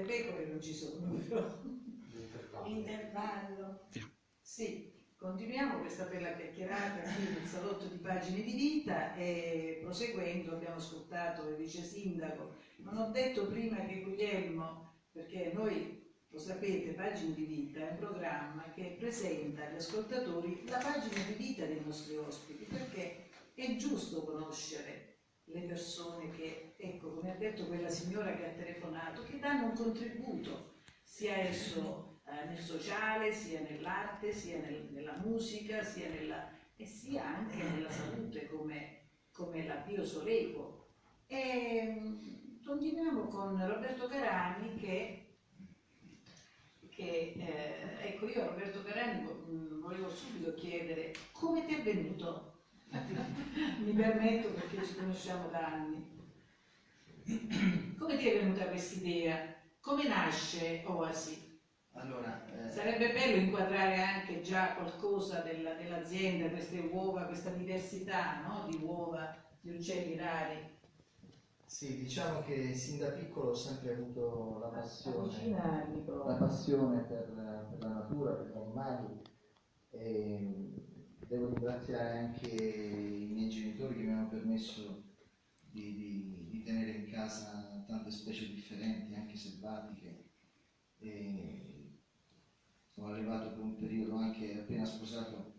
Le pecore non ci sono però. Intervallo. Sì, continuiamo questa bella chiacchierata qui nel salotto di pagine di vita e proseguendo abbiamo ascoltato il vice sindaco. Non ho detto prima che Guglielmo, perché noi lo sapete, Pagine di Vita è un programma che presenta agli ascoltatori la pagina di vita dei nostri ospiti, perché è giusto conoscere le persone che, ecco, come ha detto quella signora che ha telefonato, che danno un contributo, sia esso eh, nel sociale, sia nell'arte, sia nel- nella musica, sia nella, e sia anche nella salute, come, come la Biosoreco. E mm, continuiamo con Roberto Carani che che eh, ecco io a Roberto Carani mh, volevo subito chiedere come ti è venuto? Mi permetto perché ci conosciamo da anni. Come ti è venuta questa idea? Come nasce Oasi? Allora, eh, Sarebbe bello inquadrare anche già qualcosa della- dell'azienda, queste uova, questa diversità no? di uova, di uccelli rari. sì, diciamo che sin da piccolo ho sempre avuto la passione, Avvicinarmi la passione per, per la natura, per gli animali e devo ringraziare anche i miei genitori che mi hanno permesso di, di- di tenere in casa tante specie differenti, anche selvatiche. E ho allevato per un periodo anche appena sposato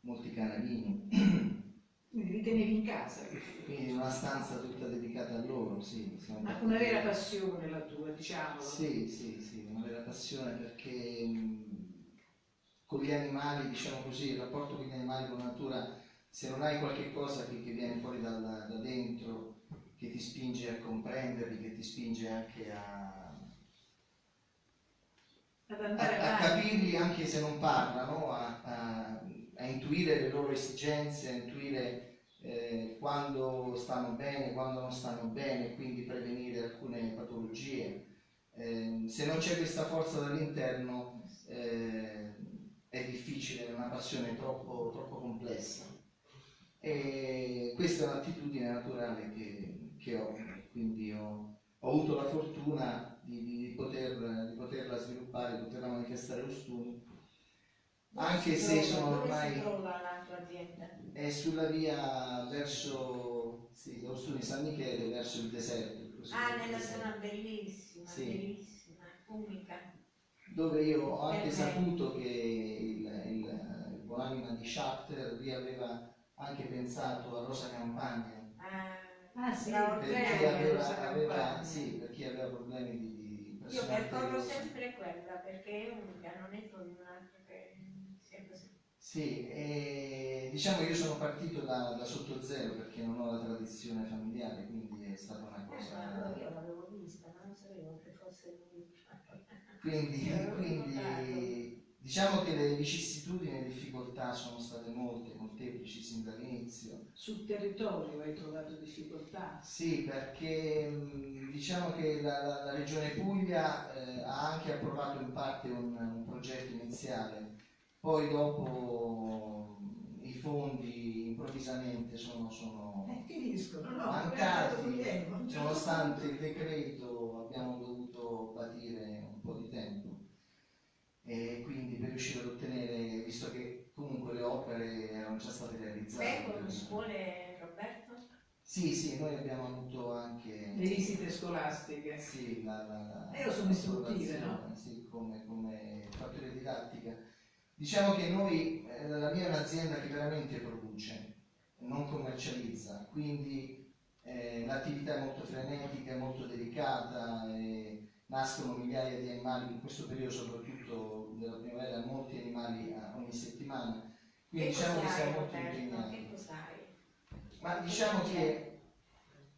molti canalini. Quindi li tenevi in casa. Quindi una stanza tutta dedicata a loro, sì. Una, vera passione la tua, diciamolo. Sì, sì, sì, una vera passione perché con gli animali, diciamo così, il rapporto con gli animali, con la natura, se non hai qualche cosa che, che viene fuori dal- da dentro, che ti spinge a comprenderli, che ti spinge anche a, a- a capirli anche se non parlano, a, a- a intuire le loro esigenze, a intuire eh, quando stanno bene, quando non stanno bene, quindi prevenire alcune patologie. Eh, se non c'è questa forza dall'interno eh, è difficile, è una passione troppo, troppo complessa. E questa è un'attitudine naturale che, che ho, quindi ho, ho avuto la fortuna di, di- poter- di poterla sviluppare, di poterla manifestare allo studio, anche si se trova- sono ormai si trova la tua azienda? è sulla via verso sì, lo studio di San Michele, verso il deserto. Ah, nella zona bellissima, Sì. bellissima, unica. Dove io ho anche Eh, saputo che il, il, il buonanima di Schachter lì aveva anche pensato a Rosa Campagna. Ah, Ah sì, Bravo, per Bene, chi aveva, aveva- sì, per chi aveva problemi di, di io percorro sempre quella perché è unica, non è con un altro che così. Sì, e diciamo io sono partito da, da sotto zero perché non ho la tradizione familiare, quindi è stata una Eh, cosa... ma io l'avevo vista, ma non sapevo che fosse l'unica. Quindi, quindi diciamo che le vicissitudini e le difficoltà sono state molte, molteplici sin dall'inizio. Sul territorio hai trovato difficoltà. Sì, perché diciamo che la, la- la Regione Puglia eh, ha anche approvato in parte un, un progetto iniziale, poi dopo i fondi improvvisamente sono, sono Eh, finiscono, no? mancati, nonostante il decreto abbiamo dovuto patire po' di tempo e quindi per riuscire ad ottenere, visto che comunque le opere erano già state realizzate. Beh, le scuole, Roberto? Sì, sì, noi abbiamo avuto anche Le visite scolastiche. sì, la, la, la- Eh, sono istruttive, la- Sì, come, come fattoria didattica. Diciamo che noi, eh, la mia è un'azienda che veramente produce, non commercializza, quindi eh, l'attività è molto frenetica, è molto delicata, e nascono migliaia di animali, in questo periodo soprattutto della primavera, molti animali a- ogni settimana, quindi Che diciamo che siamo molto impegnati. Ma diciamo che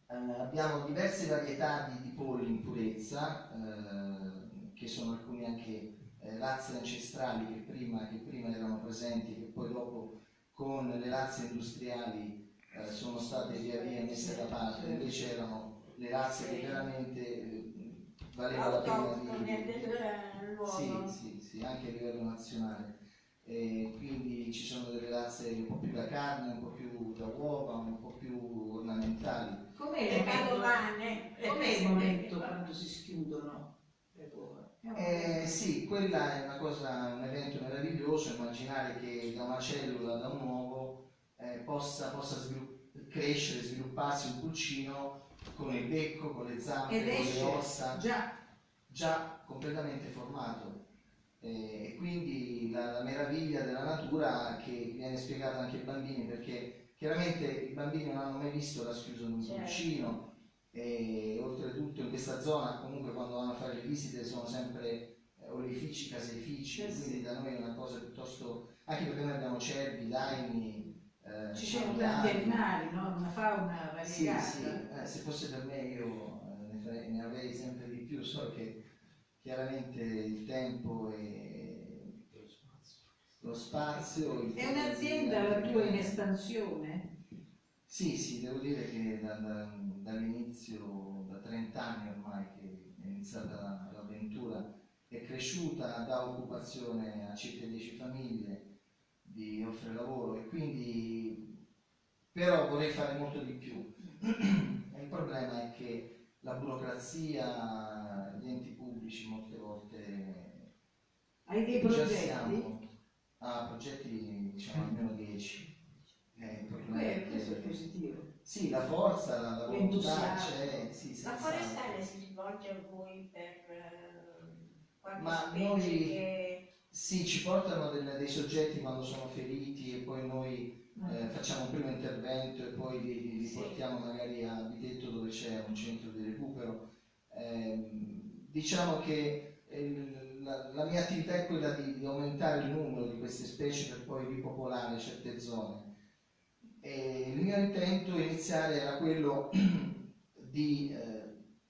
eh, abbiamo diverse varietà di, di polli in purezza, eh, che sono alcuni anche eh, razze ancestrali che prima, che prima erano presenti, che poi dopo con le razze industriali eh, sono state via via messe da parte, invece erano le razze che veramente eh, valeva la pena Autoctone del luogo. sì, sì, sì, anche a livello nazionale. E quindi ci sono delle razze un po' più da carne, un po' più da uova, un po' più ornamentali. Com'è il Le momento, padovane. le com'è il momento quando si schiudono? le uova. Eh, sì, quella è una cosa, un evento meraviglioso, immaginare che da una cellula, da un uovo, eh, possa, possa svilupp- crescere, svilupparsi un pulcino con il becco, con le zampe, Ed con le ossa, già già completamente formato. Eh, E quindi la, la meraviglia della natura che viene spiegata anche ai bambini, perché chiaramente i bambini non hanno mai visto la schiusa di un Certo. pulcino e oltretutto in questa zona comunque quando vanno a fare le visite sono sempre eh, olifici, caseifici, sì. quindi da noi è una cosa piuttosto, anche perché noi abbiamo cervi, daini, eh, ci sono tanti animali, no? una fauna Sì, variegata. sì, eh, se fosse per me io eh, ne, ne avrei sempre di più, so che chiaramente il tempo e lo spazio... il È un'azienda la tua in espansione? Sì, sì, devo dire che da- da- dall'inizio, da 30 anni ormai che è iniziata l'avventura, è cresciuta, dà occupazione a circa 10 famiglie, di offre lavoro e quindi però vorrei fare molto di più. Il problema è che la burocrazia, gli enti pubblici molte volte Hai dei già progetti? siamo a progetti diciamo almeno 10. Eh, il problema è Que- questo è positivo. sì, la forza, la, la volontà c'è, sì, La forestale si rivolge a voi per eh, qualche Ma specie noi- che... Sì, ci portano del- dei soggetti quando sono feriti e poi noi eh, facciamo un primo intervento e poi li, li- Sì. portiamo magari a Vitetto dove c'è un centro di recupero. Ehm, diciamo che eh, la, la mia attività è quella di, di aumentare il numero di queste specie per poi ripopolare certe zone. E il mio intento iniziale era quello di eh,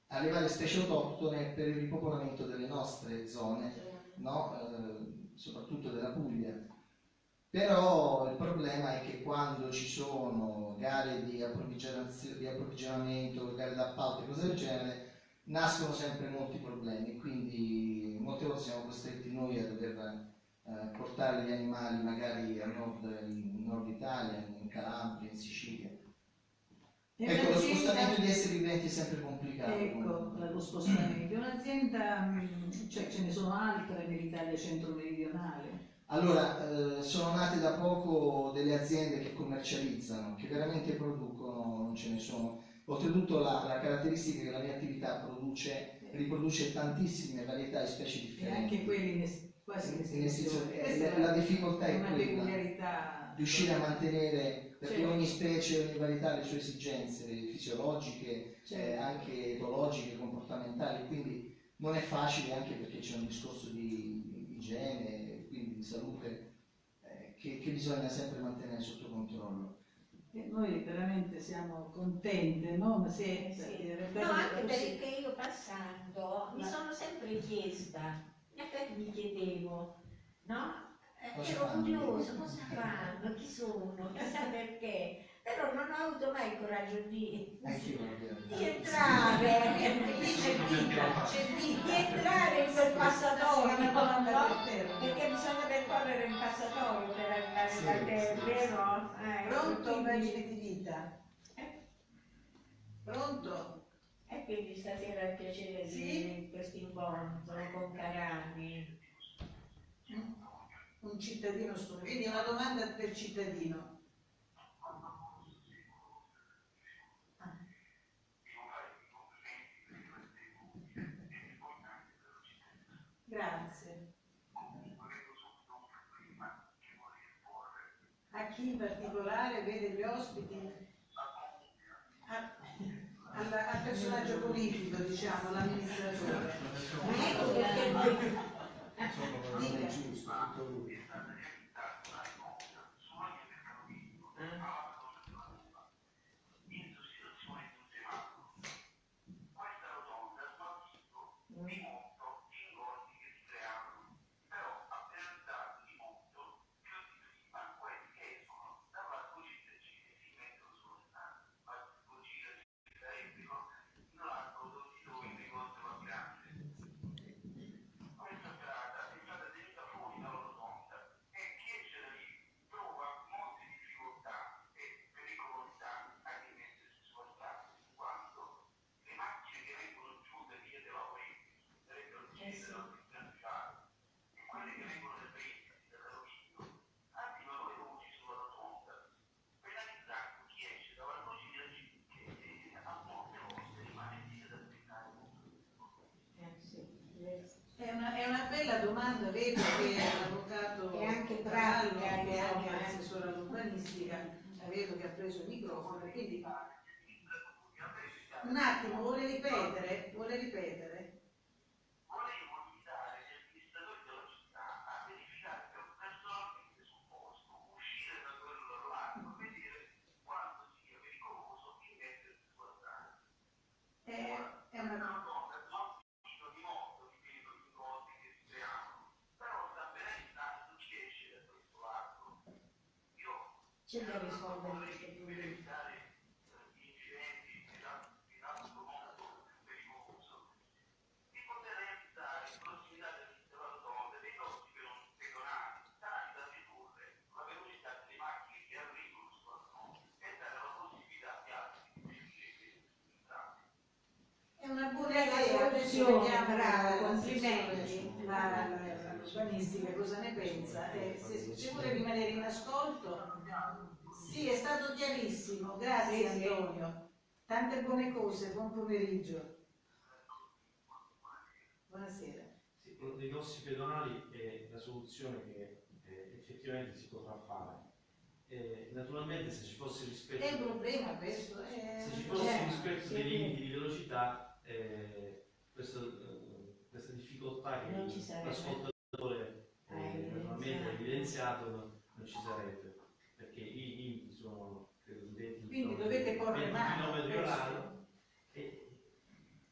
allevare specie autoctone per il ripopolamento delle nostre zone no? Soprattutto della Puglia. Però il problema è che quando ci sono gare di, di approvvigionamento, gare d'appalto e cose del genere, nascono sempre molti problemi, quindi molte volte siamo costretti noi a dover eh, portare gli animali magari a nord, in nord Italia, in Calabria, in Sicilia. Ecco, lo spostamento di esseri viventi è sempre complicato. Ecco, lo spostamento. Un'azienda, mh, cioè ce ne sono altre nell'Italia centro-meridionale. Allora, eh, sono nate da poco delle aziende che commercializzano, che veramente producono, non ce ne sono. Oltretutto la, la caratteristica che la mia attività produce, riproduce tantissime varietà di specie E differenti. anche quelli in es- quasi in In estinzione. Eh, la- la difficoltà è quella. peculiarità. Riuscire a mantenere, perché Certo. ogni specie, ogni varietà ha le sue esigenze fisiologiche, Certo. eh, anche etologiche, comportamentali, quindi non è facile anche perché c'è un discorso di igiene, quindi di salute, eh, che, che bisogna sempre mantenere sotto controllo. E noi veramente siamo contente, no? Ma sì, Sì. realtà No, anche così- perché io passando mi Ma- sono sempre chiesta, in effetti mi chiedevo, no? Eh, Cosa Ero fanno? curiosa, cosa fanno, chi sono, chissà perché, però non ho avuto mai il coraggio di, abbiamo. di entrare, di entrare in quel passatoio. Perché bisogna percorrere il passatoio per arrivare Sì, da te, sì, vero? Eh, Pronto, pagine di vita? Eh. Pronto? E quindi stasera è il piacere Sì? di questo incontro con Carani. Un cittadino stupido. Quindi una domanda per cittadino. Grazie. A chi in particolare vede gli ospiti? A- alla- al personaggio politico, diciamo, l'amministratore. Ecco Dica. È vedo che l'avvocato È anche pratica, che è anche insomma, eh. assessore all'urbanistica, vedo che ha preso il microfono, quindi un attimo, vuole ripetere? Vuole ripetere? volevo invitare gli amministratori della città a verificare personalmente sul posto, uscire da quello largo, vedere quando sia pericoloso immettersi sulla strada. È, è una Una cosa, non dico di molto, ripeto, di cose che si creano, però sta benestando chi esce da questo largo. Io C'è da risolvere vorrei questo per problema. evitare eh, gli incidenti ed altro ed altro tali da ridurre la velocità delle macchine che arrivano sulla rotonda e dare la possibilità agli altri di uscire in traffico. È una buona Bella idea, adesso soluzione, vediamo bravo, la- complimenti. la, la, sì, è stato chiarissimo, grazie Sì, sì. Antonio. Tante buone cose, buon pomeriggio. Buonasera. Sì, quello dei corsi pedonali è la soluzione che eh, effettivamente si potrà fare. Eh, naturalmente se ci fosse rispetto, È un problema questo. eh, se ci fosse cioè, rispetto sì, dei sì. limiti di velocità, eh, questo, eh, questa difficoltà che l'ascoltatore Ha eh, naturalmente ha evidenziato. evidenziato non, non ci sarebbe, perché i limiti sono credo di 20 Quindi km dovete porre 20 mano. km questo. orari e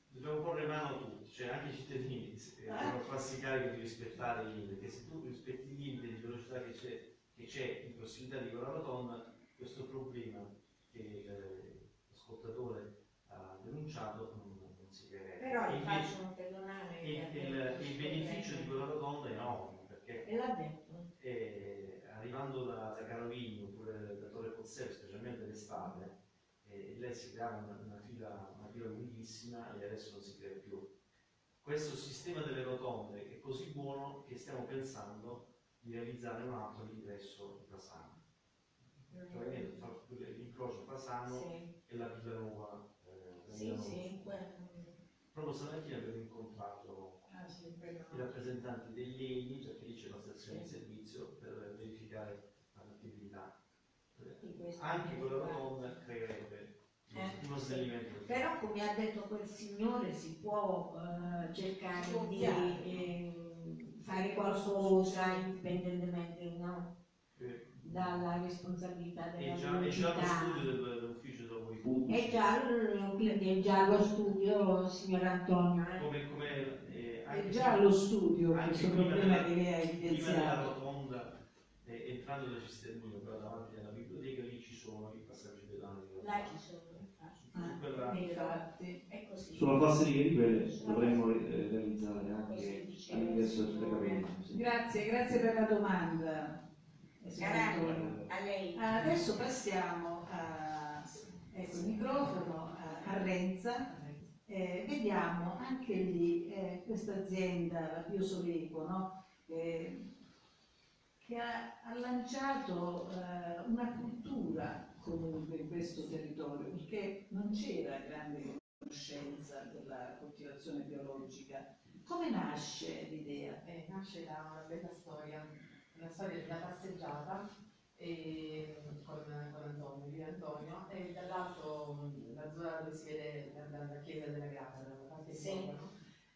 dobbiamo porre mano tutti, cioè anche i cittadini eh, devono farsi carico di rispettare i limiti, perché se tu rispetti i limiti di velocità che c'è, che c'è in prossimità di quella rotonda, questo problema che eh, l'ascoltatore ha denunciato non, non si creerebbe. Però il invece- faccio un pedonale. il, il- il beneficio di quella rotonda è enorme, perché detto. eh, arrivando da, da Carovigno oppure da Torre Pozzello, specialmente d'estate, eh, lei si creava una, una fila, fila lunghissima e adesso non si crea più. Questo sistema delle rotonde è così buono che stiamo pensando di realizzare un altro all'ingresso di Fasano, cioè fra- l'incrocio Fasano Sì, e la Villa Nuova. eh, sì, sì, Nuova. quel- Proprio stamattina abbiamo incontrato Ah, sì, i rappresentanti degli ENI, perché lì c'è una stazione di servizio per verificare la fattibilità. Di questo. Anche quella rotonda creerebbe Eh. Però come ha detto quel signore si può eh, cercare Si può di eh, fare qualcosa indipendentemente no? Eh, dalla responsabilità della È già, è già lo studio del- dell'ufficio dei pubblici. È già, l- quindi è già lo studio, signor Antonio. eh? Come, come, eh, È già allo studio anche questo prima problema della- che lei ha Prima della evidenziato. rotonda, eh, entrando da Cisternino, però davanti alla biblioteca, lì ci sono i passaggi pedonali. Là ci sono, Quella- Infatti. È così. Sulla falsariga di quelle dovremmo eh, realizzare anche all'ingresso del Precavento. Sì. Grazie, grazie per la domanda. eh, signor Antonio. Grazie a lei. Adesso passiamo a, ecco, il microfono a, a Renza. Eh, vediamo anche lì eh, questa azienda, la Biosoveco, no? Eh, che ha, ha lanciato eh, una cultura comunque in questo territorio, perché non c'era grande conoscenza della coltivazione biologica. Come nasce l'idea? Eh, nasce da una bella storia, una storia di una passeggiata e, con, con Antonio, di Antonio, e dall'alto mh, la zona dove si vede la, la- la chiesa della Grata, dalla parte di Sì.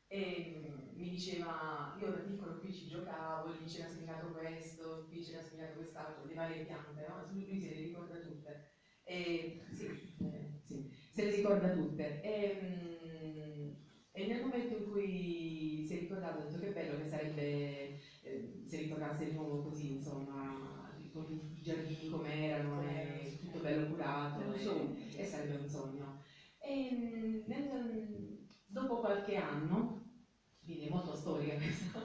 E mi diceva, io da piccolo qui ci giocavo, lì c'era segnato questo, qui c'era segnato quest'altro, le varie piante, no? Lui, se le ricorda tutte. E, sì, eh, sì, se le ricorda tutte. E, mh, e nel momento in cui si è ricordato, ha detto che bello che sarebbe eh, se ritornasse di nuovo così, insomma, con i giardini come erano, e tutto bello curato, e- e sarebbe un sogno. E, mh, nel- dopo qualche anno, quindi è molto storica questa,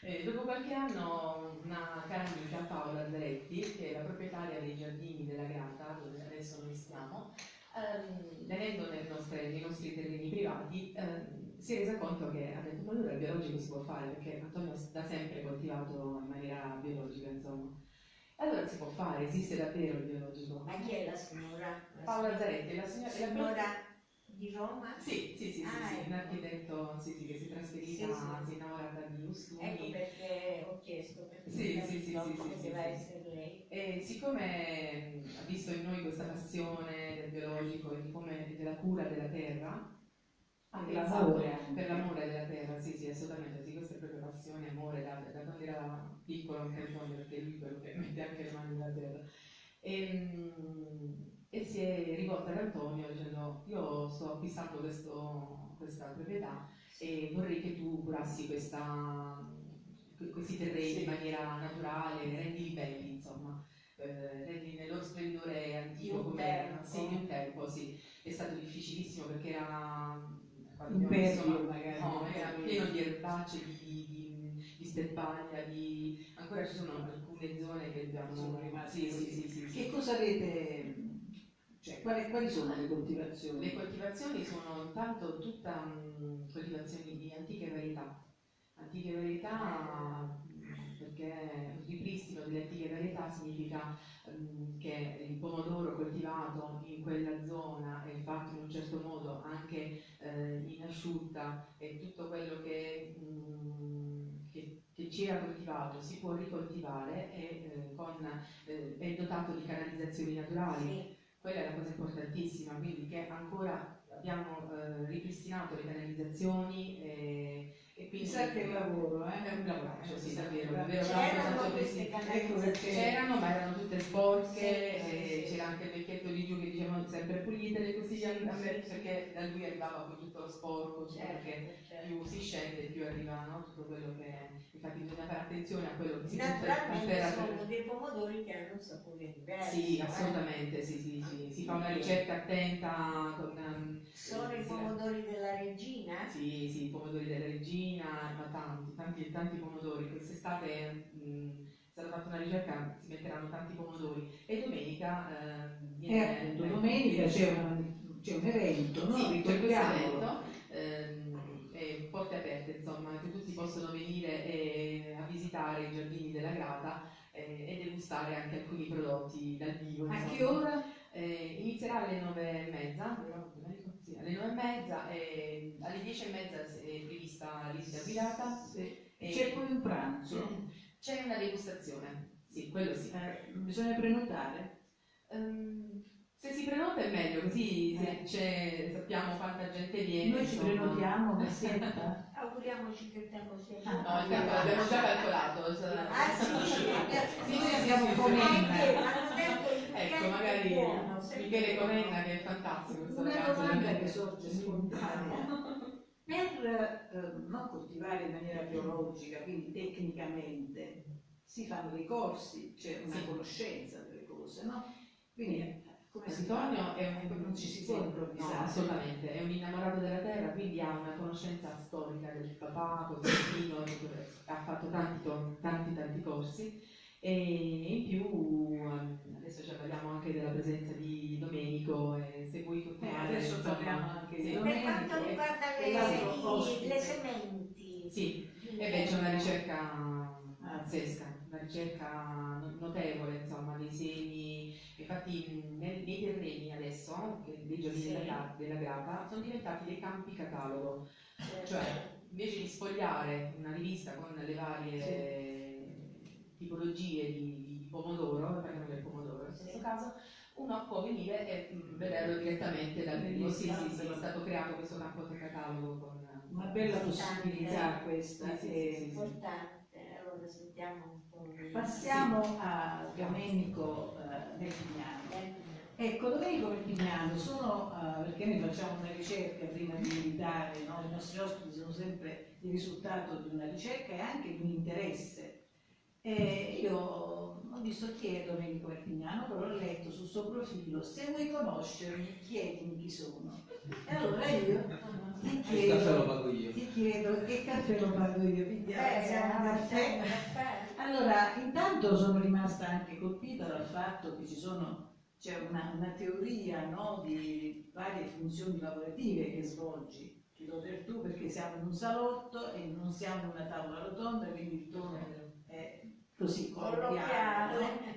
eh, dopo qualche anno una cara amica, Paola Zaretti, che è la proprietaria dei giardini della Grata, dove adesso noi stiamo, ehm, venendo nei nostri terreni privati, ehm, si è resa conto che ha detto ma allora il biologico si può fare perché Antonio da sempre coltivato in maniera biologica insomma. Allora si può fare, esiste davvero il biologico. Ma chi è la signora? La Paola Zaretti, la signora, la signora di Roma? sì, sì, sì, sì, Ah, sì, ecco. un architetto sì, sì, che si è trasferita, Sì, sì. si è innamorata di costumi. Ecco perché ho chiesto, perché Sì, sì, sì, sì, sì, sì, sì. essere lei. E siccome ha visto in noi questa passione del biologico e di come, della cura della terra, ha Per pensato- l'amore anche. per l'amore della terra, sì, sì, assolutamente, sì, questa è proprio passione, amore da, da quando era piccolo anche perché lui quello che mette anche le mani nella terra. E, mh, e si è rivolta ad Antonio dicendo io sto acquistando questo- questa proprietà e vorrei che tu curassi questa, que- questi terreni Sì. in maniera naturale, rendili belli, insomma, eh, rendili nel loro splendore antico come tempo. sì, un tempo, sì. È stato difficilissimo perché era quando messo- periodo magari. no, era pieno di erbacce, di, di, di steppaglia, di... ancora ci sono alcune zone che così. sì, sì, sì, sì. Che cosa avete, cioè quali, quali sono le coltivazioni? Le coltivazioni sono intanto tutta mh, coltivazioni di antiche varietà. Antiche varietà mh, perché il ripristino delle antiche varietà significa mh, che il pomodoro coltivato in quella zona e fatto in un certo modo anche eh, in asciutta e tutto quello che, mh, che, che ci era coltivato si può ricoltivare e eh, con, eh, è dotato di canalizzazioni naturali Sì, quella è la cosa importantissima, quindi che ancora abbiamo eh, ripristinato le canalizzazioni e, e quindi Chissà che lavoro, eh? è un lavoraccio, sì, Chissà davvero, davvero c'erano Ecco. C'erano, ma erano tutte sporche, Sì, sì, e sì. c'era anche il vecchietto sempre pulitele così a a me, perché da lui arrivava poi tutto lo sporco, tutto perché Certo, certo. più si scende più arriva no? tutto quello che infatti bisogna fare attenzione a quello che si Naturalmente sono dei pomodori che hanno un sapore diverso. Sì, eh. assolutamente, sì, sì, sì. Si fa una ricerca attenta con... ehm, Sono i sì, pomodori della regina? Sì, sì, i pomodori della regina, ma tanti, tanti, tanti pomodori. Quest'estate mh, stata fatta una ricerca, si metteranno tanti pomodori. E domenica eh, viene... appunto domenica c'è un, c'è un evento, no? Sì, c'è questo evento, ehm, porte aperte, insomma, che tutti possono venire e- a visitare i giardini della Grata eh, e degustare anche alcuni prodotti dal vivo. A insomma. che ora? Eh, inizierà alle nove e mezza, sì, alle nove e mezza e alle dieci e mezza è prevista la visita guidata. e C'è poi un pranzo. C'è una degustazione, sì, quello sì. Eh, bisogna prenotare. Ehm, se si prenota è meglio, così se c'è- sappiamo quanta gente viene. Noi ci prenotiamo Massetta. Auguriamoci che il tempo sia Ah, buono. No, il tempo l'abbiamo già calcolato. cioè- Ah sì, Sì, Noi sì, abbiamo sì, sì, Comenna. Ecco, magari buono, Michele. Comenna che è fantastico. Una domanda che sorge spontanea. Per eh, non coltivare in maniera biologica, quindi tecnicamente, si fanno dei corsi, c'è una Sì. conoscenza delle cose, no? Quindi eh, come? Antonio è un non ci si può No, improvvisare. assolutamente, è un innamorato della terra, quindi ha una conoscenza storica del papà, col bambino, ha fatto tanti, tanti, tanti corsi e in più adesso ci parliamo anche della presenza di Domenico e se vuoi Eh, continuare adesso insomma, parliamo anche sì. di Per Domenico. quanto riguarda le, i- le sementi, Sì, e beh c'è una ricerca pazzesca, una ricerca no- notevole insomma dei semi, infatti nel- nei terreni adesso, dei giardini Sì. della, della Grata, sono diventati dei campi catalogo, eh, cioè invece di sfogliare una rivista con le varie tipologie di, di pomodoro, parliamo del pomodoro in questo caso, uno può venire e mh, vederlo direttamente dal vivo. Sì, sì, sì, è stato creato questo campo catalogo con Una bella possibilità questa. Sì, sì, e- sì, sì. importante. Allora sentiamo un po' di... Passiamo a Domenico eh, del Pignano. Eh, Ecco, Domenico del Pignano, sono, eh, perché noi facciamo una ricerca prima di invitare, no? i nostri ospiti sono sempre il risultato di una ricerca e anche di un interesse. E io ho visto chi è Domenico del Pignano, però ho letto sul suo profilo, se vuoi conoscermi chiedimi chi sono. E allora io ti Il caffè lo chiedo, pago io. ti chiedo che caffè lo pago io, quindi Eh, siamo un caffè. Allora, intanto sono rimasta anche colpita dal fatto che ci sono, c'è una, una teoria no, di varie funzioni lavorative che svolgi. Ti do per tu perché siamo in un salotto e non siamo in una tavola rotonda, quindi così colloquiale.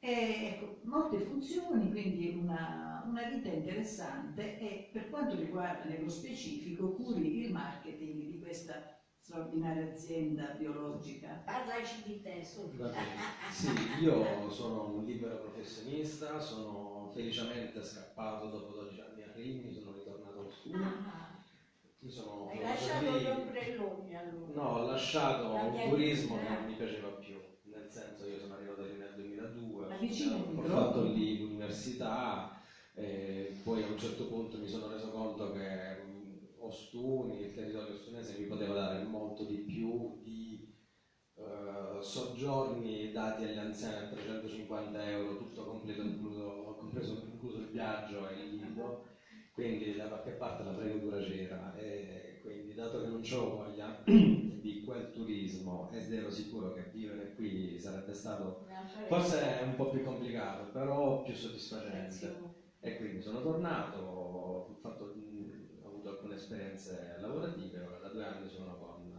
E, ecco, molte funzioni, quindi una, una vita interessante e per quanto riguarda nello specifico curi il marketing di questa straordinaria azienda biologica. Parlaci di te, su. Va bene. Sì, io sono un libero professionista, sono felicemente scappato dopo 12 anni a Rimini, sono ritornato allo studio. Ah, Mi sono hai lasciato lì. gli ombrelloni allora. No, ho lasciato La un turismo che non mi piaceva più, io sono arrivato lì nel 2002, Ma ho fatto lì l'università, e poi a un certo punto mi sono reso conto che mh, Ostuni, il territorio ostunese mi poteva dare molto di più di eh, soggiorni dati agli anziani a 350 euro, tutto completo, incluso, compreso incluso il viaggio e il lido, quindi da qualche parte la fregatura c'era e quindi dato che non c'ho voglia quel turismo ed ero sicuro che vivere qui sarebbe stato forse un po' più complicato però più soddisfacente e quindi sono tornato, ho, fatto- mh, ho avuto alcune esperienze lavorative, ora da due anni sono con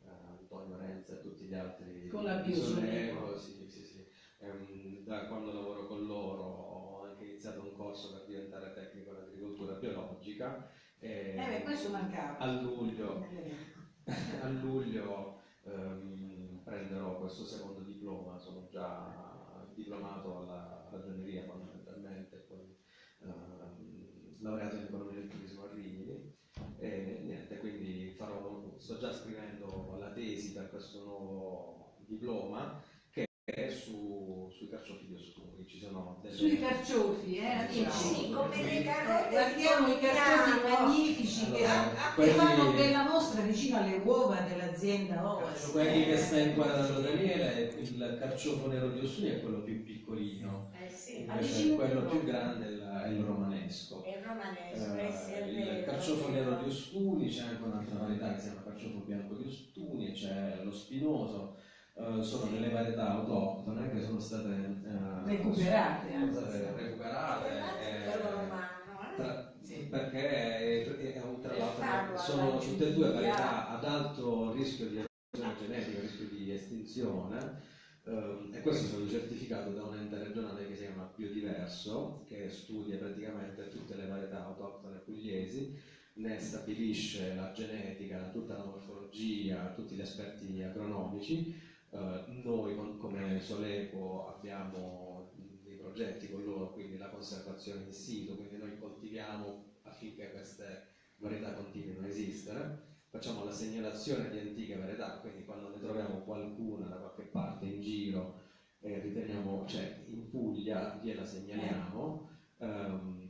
eh, Antonio Renzi e tutti gli altri Con la di Biosolevo. Solevo, sì, sì, sì. Ehm, da quando lavoro con loro ho anche iniziato un corso per diventare tecnico in agricoltura biologica e Eh beh, questo mancava. a luglio Nelle- a luglio ehm, prenderò questo secondo diploma, sono già diplomato alla ragioneria fondamentalmente, poi ehm, laureato in economia del turismo a Rimini. E niente, quindi farò, sto già scrivendo la tesi per questo nuovo diploma che è su, sui carciofi di Ostuni, ci sono delle... Sui carciofi, eh. Sì, come le carote Guardiamo i carciofi magnifici che, Allora, che quelli- fanno bella mostra vicino alle uova dell'azienda Oas. Quelli che sta inquadrando Daniele, il carciofo nero di Ostuni è quello più piccolino, Eh sì, invece quello più grande è il, romanesco. è il romanesco, eh sì, è Eh, vero. il carciofo nero di Ostuni, c'è anche un'altra varietà che si chiama carciofo bianco di Ostuni, c'è lo spinoso, eh, sono delle varietà autoctone che sono state eh, Recuperate, sono anzi. state recuperate eh, eh? tra- Sì. perché è, è un- tra l'altro sono tutte e due varietà ad alto rischio di erosione genetica, rischio di estinzione ehm, e questo è stato certificato da un ente regionale che si chiama Biodiverso che studia praticamente tutte le varietà autoctone pugliesi ne stabilisce la genetica, tutta la morfologia, tutti gli aspetti agronomici eh, noi come Soleco abbiamo dei progetti con loro, quindi la conservazione in sito, quindi noi coltiviamo affinché queste varietà continuino a esistere, facciamo la segnalazione di antiche varietà, quindi quando ne troviamo qualcuna da qualche parte in giro e riteniamo, cioè in Puglia gliela segnaliamo. Ehm,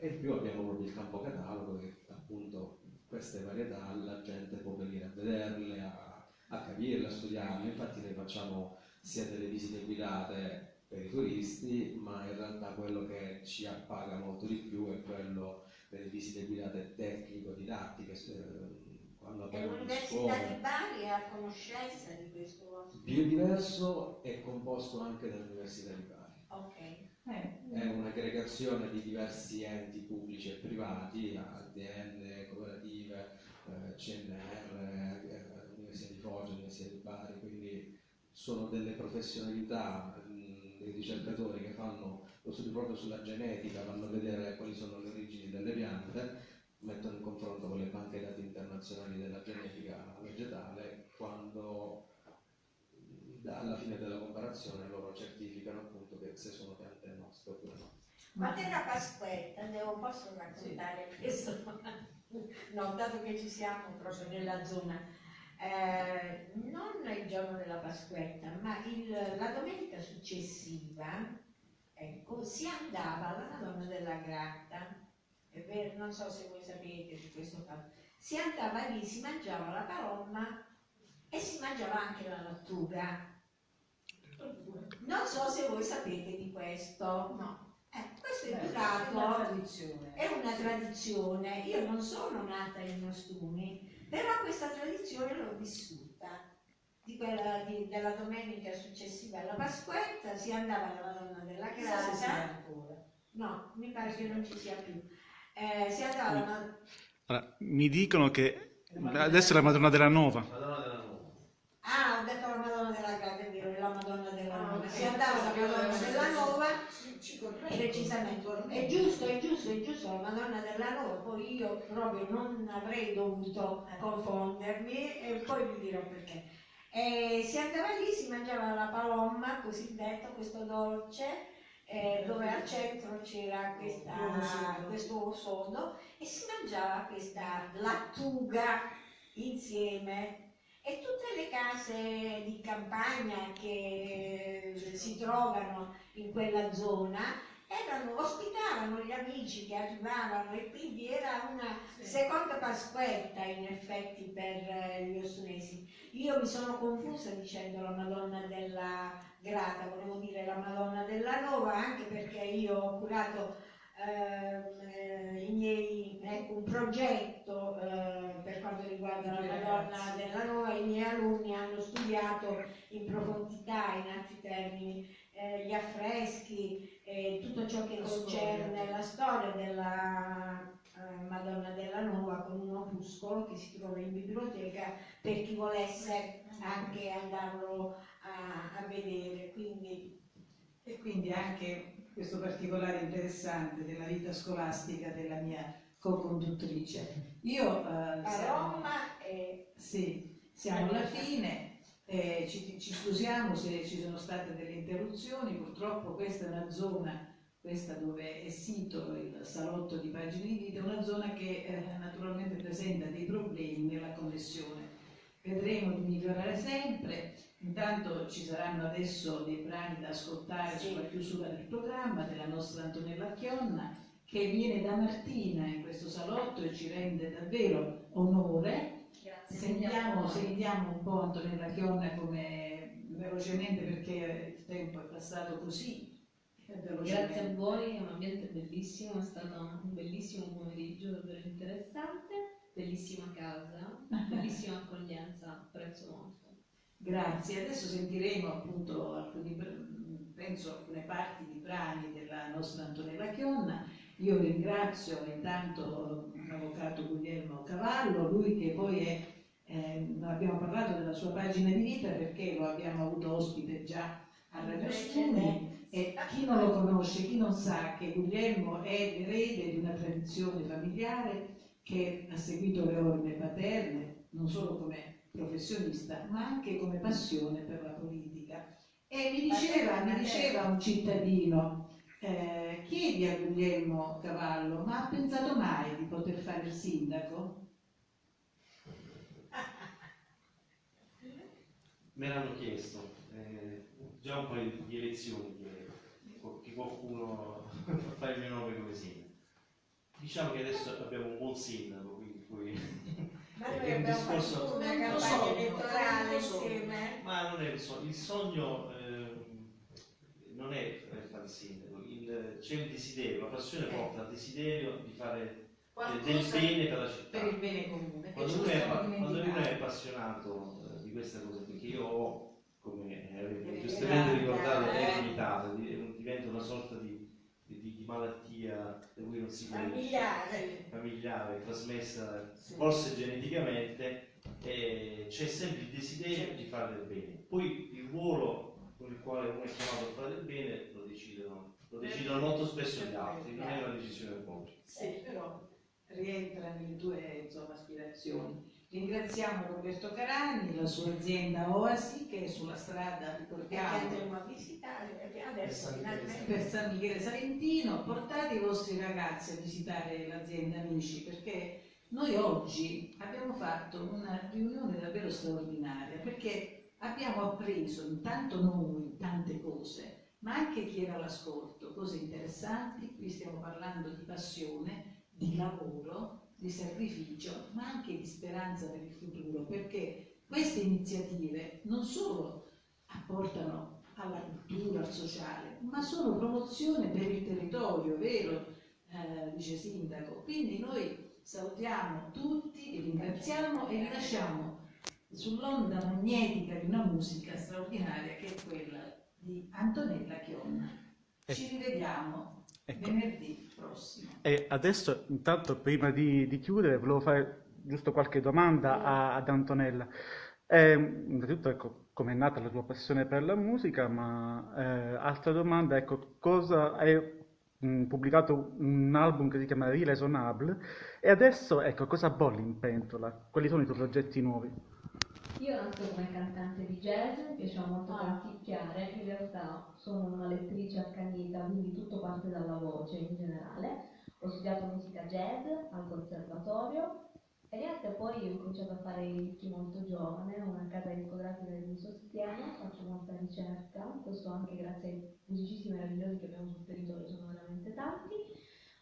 e in più abbiamo proprio il campo catalogo che appunto queste varietà la gente può venire a vederle, a, a capirle, a studiarle, infatti noi facciamo sia delle visite guidate per i turisti, ma in realtà quello che ci appaga molto di più è quello delle visite guidate tecnico-didattiche, eh, quando E l'Università di Bari è a conoscenza di questo vostro... Biodiverso è composto anche dall'Università di Bari. Ok. Eh, È un'aggregazione di diversi enti pubblici e privati, aziende, cooperative, eh, CNR, eh, Università di Foggia, Università di Bari, quindi sono delle professionalità mh, dei ricercatori che fanno lo studio proprio sulla genetica, vanno a vedere quali sono le origini delle piante, mettono in confronto con le banche dati internazionali della genetica vegetale, quando mh, alla fine della comparazione loro certificano appunto che se sono piante nostre oppure no. Ma della Pasquetta, devo, posso raccontare questo? No, dato che ci siamo proprio nella zona, eh, non il giorno della Pasquetta, ma il- la domenica successiva, ecco, si andava alla Madonna della Gratta, vero, non so se voi sapete di questo fatto, si andava lì, si mangiava la palomma e si mangiava anche la lattuga. Non so se voi sapete di questo. No. Eh, questo è durato. è una tradizione. È una tradizione, io non sono nata in Ostuni, però questa tradizione l'ho vissuta. Di quella di- della domenica successiva alla Pasquetta si andava alla Madonna della Grata, ancora. no, mi pare che non ci sia più. Eh, si andava alla Madonna Allora, mi dicono che adesso è la Madonna della Nova. Madonna della Nuova. Ah, ho detto la Madonna della Grata, è vero, la Madonna della Ah, Nova. Si andava alla Madonna della Nova precisamente. Giusto, è giusto, è giusto, la Madonna della Nova, poi io proprio non avrei dovuto confondermi e poi vi dirò perché. E si andava lì, si mangiava la palomma, cosiddetto, questo dolce, eh, dove al centro c'era questa, questo sodo e si mangiava questa lattuga insieme. E tutte le case di campagna che si trovano in quella zona erano, ospitavano gli amici che arrivavano e quindi era una seconda Pasquetta in effetti per eh, gli ossunesi. Io mi sono confusa dicendo la Madonna della Grata, volevo dire la Madonna della Nova anche perché io ho curato Ehm, eh, miei, ecco, un progetto eh, per quanto riguarda la Madonna della Nuova, i miei alunni hanno studiato in profondità, in altri termini, eh, gli affreschi, tutto ciò che concerne la storia della eh, Madonna della Nuova con un opuscolo che si trova in biblioteca per chi volesse anche andarlo a, a vedere. Quindi, e quindi anche questo particolare interessante della vita scolastica della mia co-conduttrice. Io eh, siamo, Roma e... sì, siamo alla fine, eh, ci, ci, scusiamo se ci sono state delle interruzioni, purtroppo questa è una zona, questa dove è sito il salotto di pagine di vita, una zona che eh, naturalmente presenta dei problemi nella connessione. Vedremo di migliorare sempre Intanto ci saranno adesso dei brani da ascoltare sì. sulla chiusura del programma della nostra Antonella Chionna che viene da Martina in questo salotto e ci rende davvero onore. Sentiamo, sentiamo un po' Antonella Chionna come velocemente perché il tempo è passato così. Grazie a voi, è un ambiente bellissimo, è stato un bellissimo pomeriggio, davvero interessante, bellissima casa, bellissima accoglienza, apprezzo molto. Grazie, adesso sentiremo appunto alcuni, penso alcune parti di brani della nostra Antonella Chionna. Io ringrazio intanto l'avvocato Guglielmo Cavallo, lui che poi è, eh, abbiamo parlato della sua pagina di vita perché lo abbiamo avuto ospite già a Radio Studi e chi non lo conosce, chi non sa che Guglielmo è erede di una tradizione familiare che ha seguito le orme paterne, non solo come professionista, ma anche come passione per la politica. E mi diceva, mi diceva un cittadino, eh, chiedi a Guglielmo Cavallo, ma ha pensato mai di poter fare il sindaco? Me l'hanno chiesto, eh, già un po' di elezioni che, che qualcuno fa il mio nome come sindaco. Diciamo che adesso abbiamo un buon sindaco, quindi poi ma noi è un discorso una campagna so, elettorale insieme. Ma non è il sogno, il sogno eh, non è fare il sindaco, il, c'è il desiderio, la passione eh. porta al desiderio di fare Qualcosa del bene per la città. Per il bene comune. Quando uno, è, quando uno è appassionato eh, di questa cosa, io ho, come avete giustamente ricordato, ereditato, diventa una sorta di, di, di malattia da cui non si familiare, familiare trasmessa sì. forse geneticamente, eh, c'è sempre il desiderio di fare del bene. Poi il ruolo con il quale uno è chiamato a fare del bene lo decidono, lo decidono molto spesso gli altri, non è una decisione propria. Sì, però rientra nelle tue insomma, aspirazioni. Ringraziamo Roberto Carani, la sua azienda Oasi che è sulla strada, ricordiamo, che andremo a visitare adesso per San Michele Salentino. Portate i vostri ragazzi a visitare l'azienda Amici perché noi oggi abbiamo fatto una riunione davvero straordinaria perché abbiamo appreso intanto noi tante cose, ma anche chi era all'ascolto, cose interessanti. Qui stiamo parlando di passione, di lavoro, di sacrificio, ma anche di speranza per il futuro, perché queste iniziative non solo apportano alla cultura, al sociale, ma sono promozione per il territorio, vero, eh, vice sindaco. Quindi noi salutiamo tutti, vi ringraziamo e vi lasciamo sull'onda magnetica di una musica straordinaria che è quella di Antonella Chionna. Ci rivediamo Ecco. venerdì prossimo. E adesso, intanto, prima di, di chiudere, volevo fare giusto qualche domanda a, ad Antonella. Eh, innanzitutto, ecco, come è nata la tua passione per la musica, ma eh, altra domanda, ecco, cosa è mm, pubblicato un album che si chiama Raisonnable e adesso, ecco, cosa bolli in pentola? Quali sono i tuoi progetti nuovi? Io nasco come cantante di jazz, mi piaceva molto canticchiare, in realtà sono una lettrice accanita, quindi tutto parte dalla voce in generale. Ho studiato musica jazz al conservatorio e niente, poi ho cominciato a fare i dischi molto giovane, ho una casa discografica che mi sostiene, faccio molta ricerca, questo anche grazie ai musicisti meravigliosi che abbiamo sul territorio, sono veramente tanti.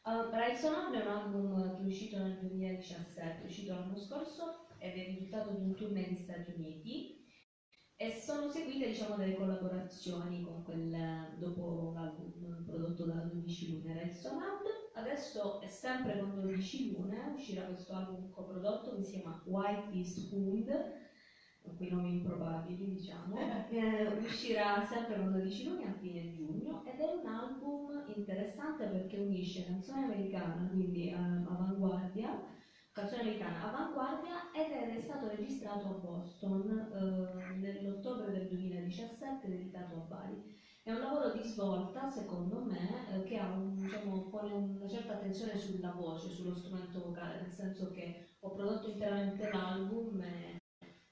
Uh, Raizonable è un album che è uscito nel 2017, è uscito l'anno scorso ed è il risultato di un tour negli Stati Uniti e sono seguite diciamo delle collaborazioni con quel, dopo l'album prodotto da 12 Lune Raizonable. Adesso è sempre con 12 Lune, uscirà questo album coprodotto che si chiama White East Wound, con quei nomi improbabili diciamo, eh, uscirà sempre con 12 Lune a fine giugno ed è un album interessante perché unisce canzone americana, quindi eh, avanguardia, canzone americana avanguardia ed è stato registrato a Boston eh, nell'ottobre del 2017 ed editato a Bari. È un lavoro di svolta, secondo me, eh, che un, diciamo, pone una certa attenzione sulla voce, sullo strumento vocale, nel senso che ho prodotto interamente l'album e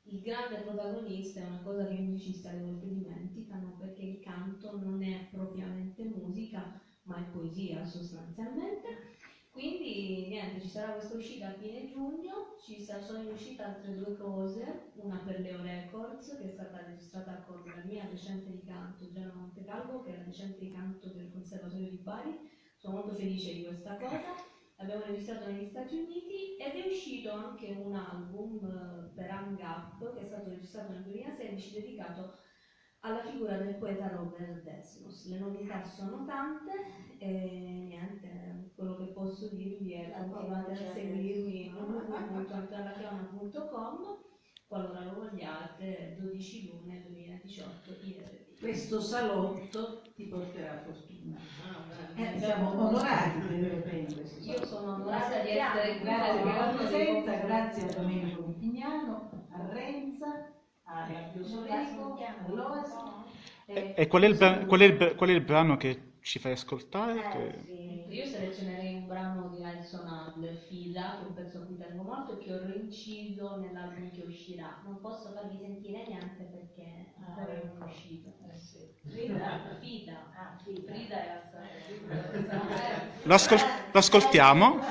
il grande protagonista è una cosa che i musicisti alle volte dimenticano perché il canto non è propriamente musica, ma è poesia sostanzialmente. Quindi niente, ci sarà questa uscita a fine giugno, ci sono in uscita altre due cose, una per Leo Records che è stata registrata con la mia docente di canto Gianna Montecalvo, che è la docente di canto del Conservatorio di Bari, sono molto felice di questa cosa, l'abbiamo registrato negli Stati Uniti ed è uscito anche un album eh, per Hang Up che è stato registrato nel 2016 dedicato alla figura del poeta Robert Desmos. Le novità sono tante e niente, quello che posso dirvi è continuate a seguirmi www.angellachiona.com qualora lo vogliate, 12 luglio 2018 IRD. Questo salotto ti porterà fortuna. Ah, Eh, siamo onorati di avere bene questo Io sono onorata di essere qui. Grazie per la perché presenza, grazie a Domenico Mitignano, a Renza, a Fabio Soleco, a Loas. E, e qual, è il bra- qual è il qual è il brano che ci fai ascoltare? Eh, Che- sì. Io selezionerei un brano di Nelson Adler, Fida, che è un pezzo a cui tengo molto e che ho reinciso nell'album che uscirà. Non posso farvi sentire niente perché ancora non è uscito. Frida, Fida. Ah, sì. Frida è la storia. Lo, ascol- lo ascoltiamo?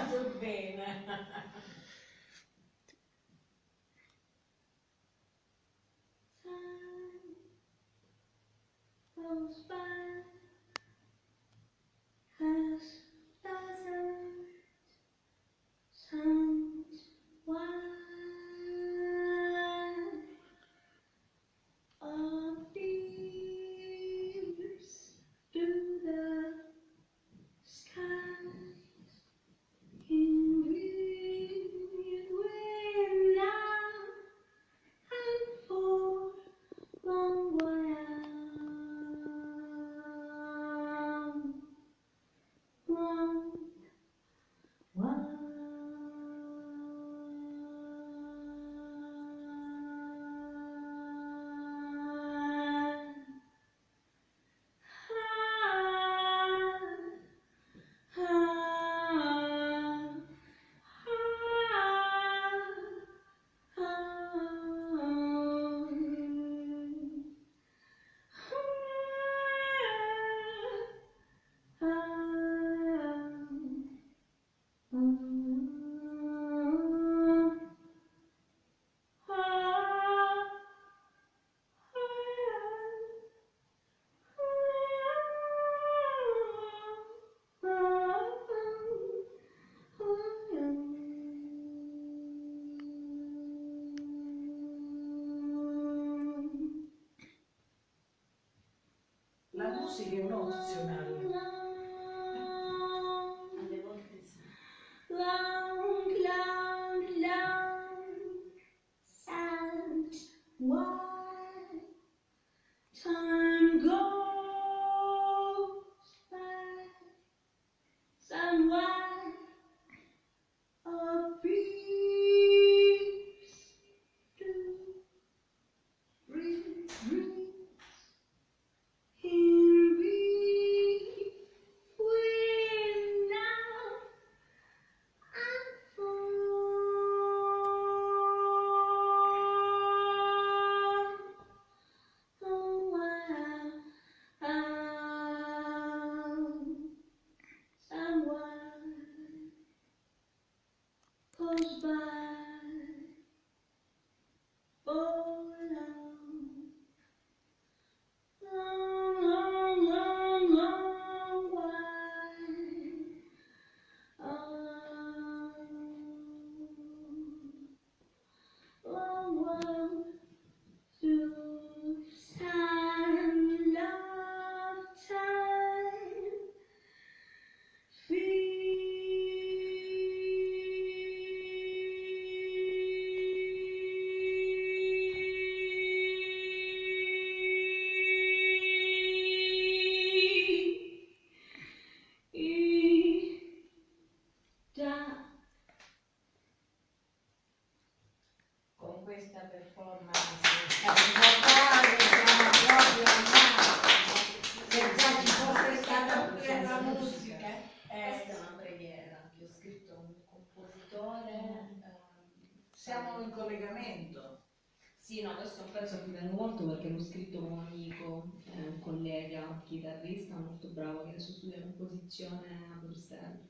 Molto perché l'ho scritto con un amico, eh, un collega chitarrista molto bravo che adesso studia composizione a Bruxelles.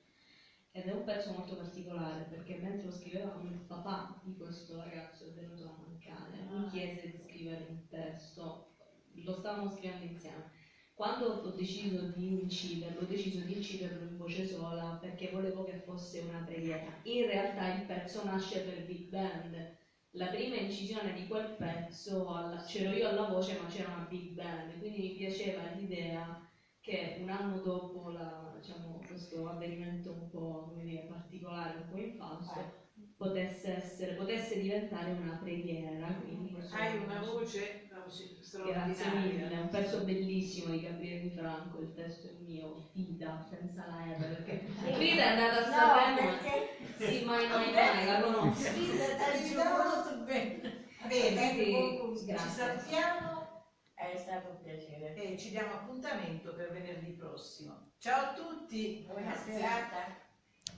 Ed è un pezzo molto particolare perché mentre lo scriveva con il papà di questo ragazzo è venuto a mancare, mi chiese di scrivere un testo, lo stavamo scrivendo insieme. Quando ho deciso di inciderlo, ho deciso di inciderlo in voce sola perché volevo che fosse una preghiera. In realtà il pezzo nasce per Big Band. La prima incisione di quel pezzo alla- c'ero io alla voce ma c'era una big band, quindi mi piaceva l'idea che un anno dopo la- diciamo, questo avvenimento un po' dire, particolare, un po' infausto, potesse, essere, potesse diventare una preghiera. Questo Hai una un- voce voce Grazie mille, è un pezzo bellissimo di Gabriele Di Franco, il testo è mio, Fida, senza la R, perché Frida è andata a No, Sanremo, perché sì, mai mai mai, la conosco. Frida ti molto bene. Bene, Sì, ci salutiamo È stato un piacere. e ci diamo appuntamento per venerdì prossimo. Ciao a tutti! Buona serata.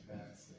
Grazie.